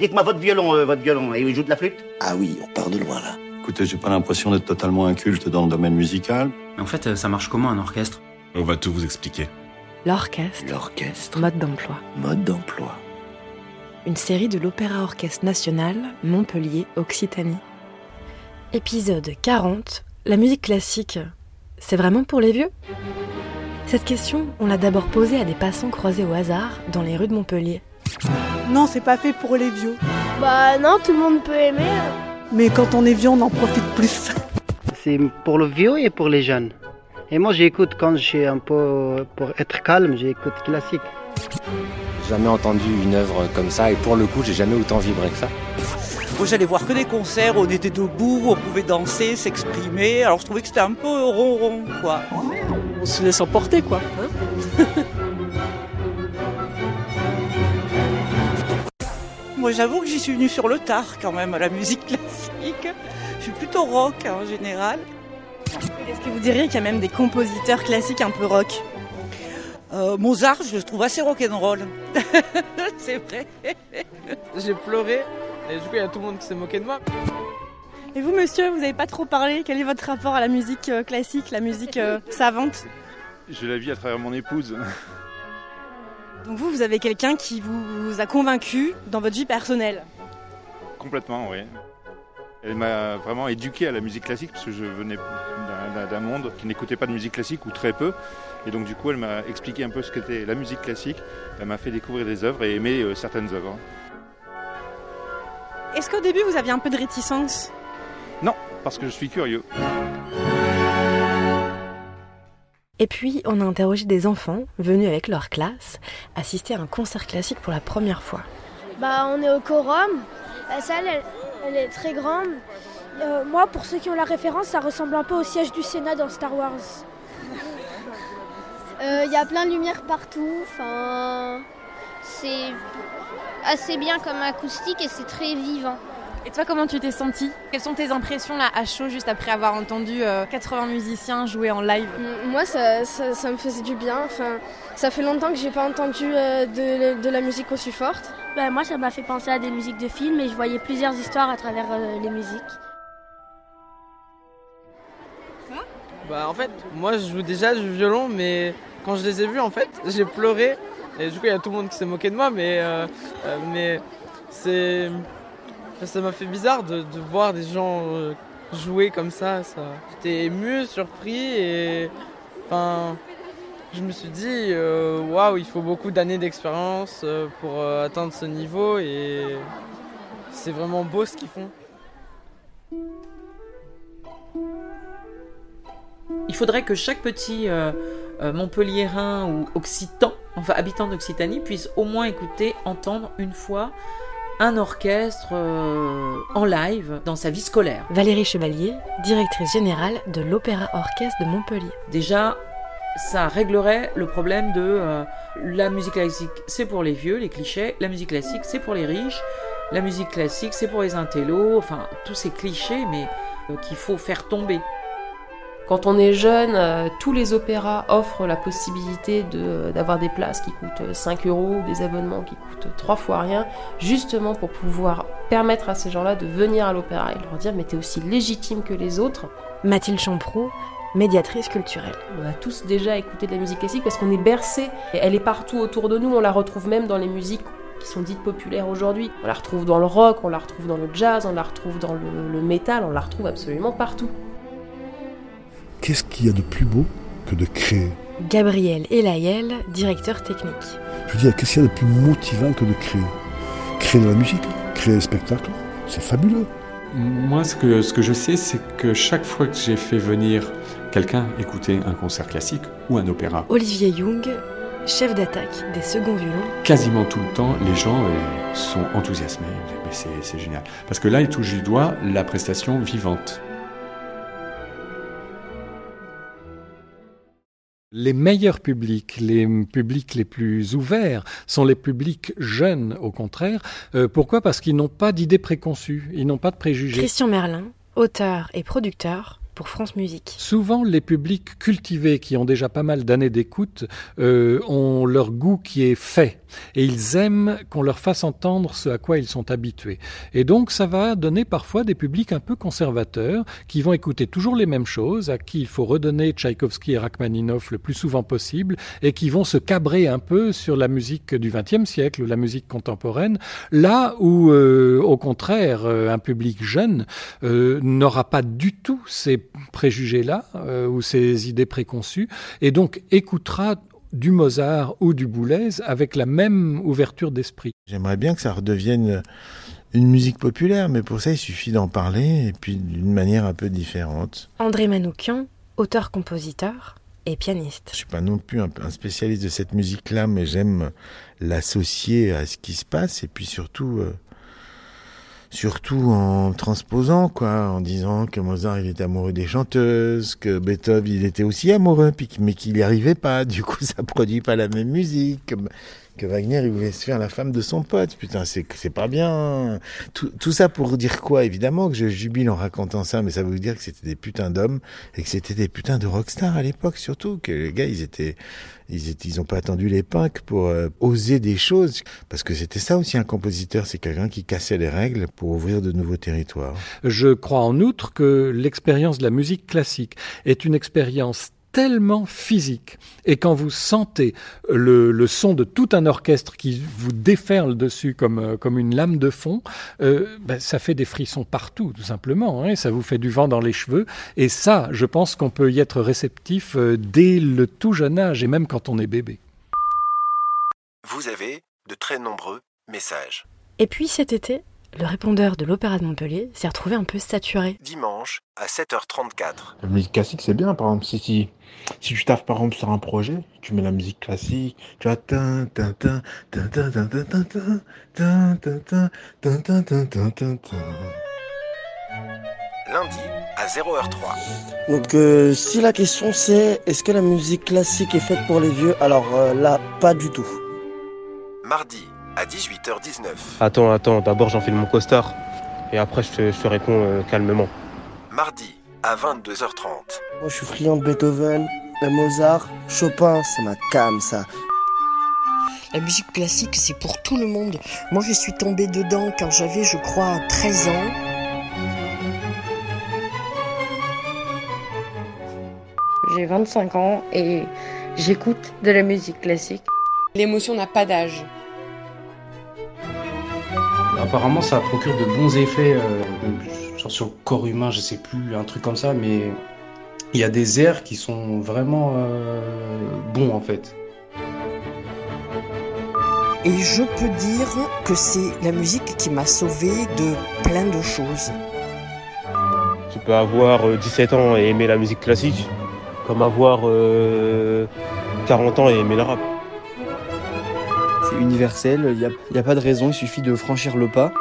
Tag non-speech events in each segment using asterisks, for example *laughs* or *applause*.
Dites-moi votre violon, euh, votre violon, et il joue de la flûte Ah oui, on part de loin là. Écoutez, j'ai pas l'impression d'être totalement inculte dans le domaine musical. Mais en fait, euh, ça marche comment un orchestre? On va tout vous expliquer. L'orchestre, L'orchestre, mode d'emploi. mode d'emploi. Une série de l'Opéra Orchestre National, Montpellier, Occitanie. Épisode 40. La musique classique, c'est vraiment pour les vieux? Cette question, on l'a d'abord posée à des passants croisés au hasard dans les rues de Montpellier. Non, c'est pas fait pour les vieux. Bah non, tout le monde peut aimer. Mais quand on est vieux, on en profite plus. C'est pour le vieux et pour les jeunes. Et moi, j'écoute quand je suis un peu pour être calme, j'écoute classique. Jamais entendu une œuvre comme ça et pour le coup, j'ai jamais autant vibré que ça. Moi, j'allais voir que des concerts, où on était debout, on pouvait danser, s'exprimer. Alors, je trouvais que c'était un peu ronron, quoi. On se laisse emporter, quoi. *laughs* Moi, j'avoue que j'y suis venue sur le tard, quand même, à la musique *laughs* classique. Je suis plutôt rock, hein, en général. Est-ce que vous diriez qu'il y a même des compositeurs classiques un peu rock? Euh, Mozart, je le trouve assez rock'n'roll. *laughs* c'est vrai. J'ai pleuré et du coup il y a tout le monde qui s'est moqué de moi. Et vous, monsieur, vous n'avez pas trop parlé. Quel est votre rapport à la musique euh, classique, la musique euh, savante? Je la vis à travers mon épouse. Donc vous, vous avez quelqu'un qui vous a convaincu dans votre vie personnelle Complètement, oui. Elle m'a vraiment éduqué à la musique classique parce que je venais d'un- monde qui n'écoutait pas de musique classique ou très peu. Et donc du coup, elle m'a expliqué un peu ce qu'était la musique classique. Elle m'a fait découvrir des œuvres et aimer euh, certaines œuvres. Est-ce qu'au début, vous aviez un peu de réticence? Non, parce que je suis curieux. Et puis, on a interrogé des enfants venus avec leur classe assister à un concert classique pour la première fois. Bah on est au quorum. La salle, elle, elle est très grande. Euh, moi, pour ceux qui ont la référence, ça ressemble un peu au siège du Sénat dans Star Wars. *laughs* Euh, Il y a plein de lumière partout. Enfin, c'est assez bien comme acoustique et c'est très vivant. Et toi, comment tu t'es senti Quelles sont tes impressions là à chaud juste après avoir entendu euh, 80 musiciens jouer en live? Moi, ça, ça, ça me faisait du bien. Enfin, ça fait longtemps que j'ai pas entendu euh, de, de la musique aussi forte. Bah, moi, ça m'a fait penser à des musiques de films et je voyais plusieurs histoires à travers euh, les musiques. Bah en fait moi je joue déjà du violon mais quand je les ai vus en fait *laughs* j'ai pleuré et du coup il y a tout le monde qui s'est moqué de moi mais, euh, euh, mais c'est ça m'a fait bizarre de, voir des gens euh, jouer comme ça. J'étais ému, surpris et enfin je me suis dit euh, waouh il faut beaucoup d'années d'expérience euh, pour atteindre ce niveau et c'est vraiment beau ce qu'ils font. Il faudrait que chaque petit Montpelliérain ou Occitan, enfin habitant d'Occitanie, puisse au moins écouter, entendre une fois un orchestre euh, en live dans sa vie scolaire. Valérie Chevalier, directrice générale de l'Opéra Orchestre de Montpellier. Déjà, ça réglerait le problème de euh, la musique classique, c'est pour les vieux, les clichés, la musique classique, c'est pour les riches, la musique classique, c'est pour les intellos, enfin tous ces clichés, mais euh, qu'il faut faire tomber. Quand on est jeune, euh, tous les opéras offrent la possibilité de- d'avoir des places qui coûtent 5 euros, des abonnements qui coûtent trois fois rien, justement pour pouvoir permettre à ces gens-là de venir à l'opéra et leur dire mais t'es aussi légitime que les autres. Mathilde Champroux, médiatrice culturelle. On a tous déjà écouté de la musique classique parce qu'on est bercé. Elle est partout autour de nous, on la retrouve même dans les musiques qui sont dites populaires aujourd'hui. On la retrouve dans le rock, on la retrouve dans le jazz, on la retrouve dans le, le métal, on la retrouve absolument partout. Qu'est-ce qu'il y a de plus beau que de créer Gabriel Elayel, directeur technique. Je veux dire, qu'est-ce qu'il y a de plus motivant que de créer Créer de la musique, créer des spectacles, c'est fabuleux. Moi, ce que, ce que je sais, c'est que chaque fois que j'ai fait venir quelqu'un écouter un concert classique ou un opéra, Olivier Young, chef d'attaque des seconds violons. quasiment tout le temps, les gens euh, sont enthousiasmés. Mais c'est c'est génial. Parce que là, ils touchent du doigt la prestation vivante. Les meilleurs publics, les publics les plus ouverts, sont les publics jeunes, au contraire. Euh, pourquoi? Parce qu'ils n'ont pas d'idées préconçues, ils n'ont pas de préjugés. Christian Merlin, auteur et producteur, Souvent, les publics cultivés qui ont déjà pas mal d'années d'écoute euh, ont leur goût qui est fait et ils aiment qu'on leur fasse entendre ce à quoi ils sont habitués. Et donc, ça va donner parfois des publics un peu conservateurs qui vont écouter toujours les mêmes choses, à qui il faut redonner Tchaïkovski et Rachmaninoff le plus souvent possible et qui vont se cabrer un peu sur la musique du XXe siècle ou la musique contemporaine, là où, euh, au contraire, euh, un public jeune euh, n'aura pas du tout ces préjugés-là ou ces idées préconçues et donc écoutera du Mozart ou du Boulez avec la même ouverture d'esprit. J'aimerais bien que ça redevienne une musique populaire, mais pour ça, il suffit d'en parler et puis d'une manière un peu différente. André Manoukian, auteur-compositeur et pianiste. Je suis pas non plus un, spécialiste de cette musique-là, mais j'aime l'associer à ce qui se passe et puis surtout euh, surtout en transposant quoi, en disant que Mozart il était amoureux des chanteuses, que Beethoven il était aussi amoureux, mais qu'il n'y arrivait pas. Du coup, *laughs* ça produit pas la même musique que Wagner, il voulait se faire la femme de son pote. Putain, c'est, pas bien. Tout, tout, ça pour dire quoi Évidemment que je jubile en racontant ça, mais ça veut dire que c'était des putains d'hommes et que c'était des putains de rockstars à l'époque, surtout. Que les gars, ils étaient, ils étaient, ils ont pas attendu les punks pour euh, oser des choses. Parce que c'était ça aussi un compositeur, c'est quelqu'un qui cassait les règles pour ouvrir de nouveaux territoires. Je crois en outre que l'expérience de la musique classique est une expérience tellement physique. Et quand vous sentez le, son de tout un orchestre qui vous déferle dessus comme, euh, comme une lame de fond, euh, ben, ça fait des frissons partout, tout simplement. Hein, ça vous fait du vent dans les cheveux. Et ça, je pense qu'on peut y être réceptif euh, dès le tout jeune âge, et même quand on est bébé. Vous avez de très nombreux messages. Et puis cet été, le répondeur de l'Opéra de Montpellier s'est retrouvé un peu saturé. Dimanche à 7h34. La musique classique, c'est bien, par exemple, si, si, si tu taffes par exemple sur un projet, tu mets la musique classique, tu vois, Lundi à 0h03. Donc euh, si la question c'est est-ce que la musique classique est faite pour les vieux Alors euh, là, pas du tout. Mardi à 18h19. Attends, attends, d'abord j'enfile mon costard. Et après je te, je te réponds euh, calmement. Mardi à 22h30. Moi je suis friand de Beethoven, de Mozart, Chopin, c'est ma cam ça. La musique classique, c'est pour tout le monde. Moi, je suis tombée dedans quand j'avais, je crois, 13 ans. J'ai 25 ans et j'écoute de la musique classique. L'émotion n'a pas d'âge. Apparemment, ça procure de bons effets euh, sur le corps humain, je sais plus, un truc comme ça, mais il y a des airs qui sont vraiment euh, bons en fait. Et je peux dire que c'est la musique qui m'a sauvé de plein de choses. Tu peux avoir 17 euh, ans et aimer la musique classique, comme avoir 40 ans et aimer le rap universel, il n'y a, pas de raison, il suffit de franchir le pas.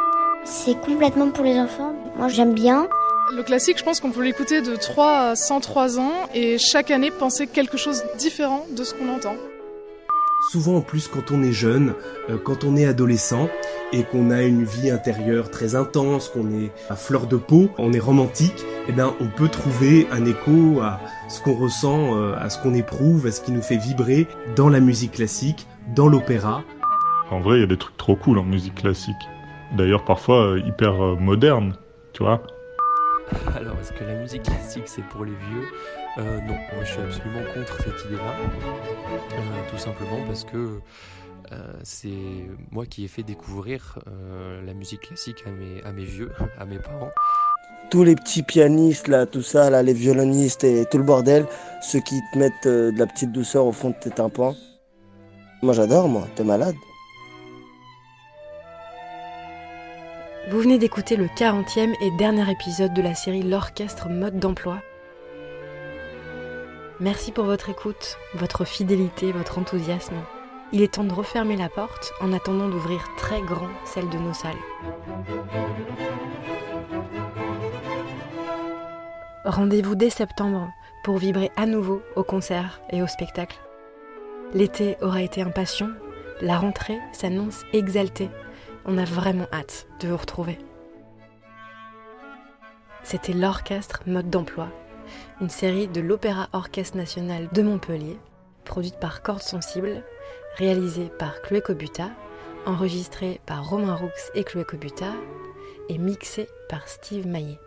C'est complètement pour les enfants, moi j'aime bien. Le classique, je pense qu'on peut l'écouter de 3 à 103 ans et chaque année penser quelque chose de différent de ce qu'on entend. Souvent en plus quand on est jeune, euh, quand on est adolescent et qu'on a une vie intérieure très intense, qu'on est à fleur de peau, on est romantique, eh bien on peut trouver un écho à ce qu'on ressent, euh, à ce qu'on éprouve, à ce qui nous fait vibrer dans la musique classique, dans l'opéra. En vrai, il y a des trucs trop cool en musique classique. D'ailleurs, parfois euh, hyper euh, moderne, tu vois. *laughs* Alors, est-ce que la musique classique c'est pour les vieux? Euh, Non, moi je suis absolument contre cette idée-là. tout simplement parce que c'est moi qui ai fait découvrir la musique classique à mes, à mes vieux, *laughs* à mes parents. Tous les petits pianistes, là, tout ça, là, les violonistes et tout le bordel, ceux qui te mettent de la petite douceur au fond de tes tympans. Moi j'adore, moi, t'es malade. Vous venez d'écouter le 40e et dernier épisode de la série L'orchestre mode d'emploi. Merci pour votre écoute, votre fidélité, votre enthousiasme. Il est temps de refermer la porte en attendant d'ouvrir très grand celle de nos salles. Rendez-vous dès septembre pour vibrer à nouveau au concert et au spectacle. L'été aura été impatient, la rentrée s'annonce exaltée on a vraiment hâte de vous retrouver. C'était l'orchestre mode d'emploi, une série de l'Opéra Orchestre National de Montpellier, produite par Cordes Sensibles, réalisée par Chloé Cobuta, enregistrée par Romain Roux et Chloé Cobuta, et mixée par Steve Maillet.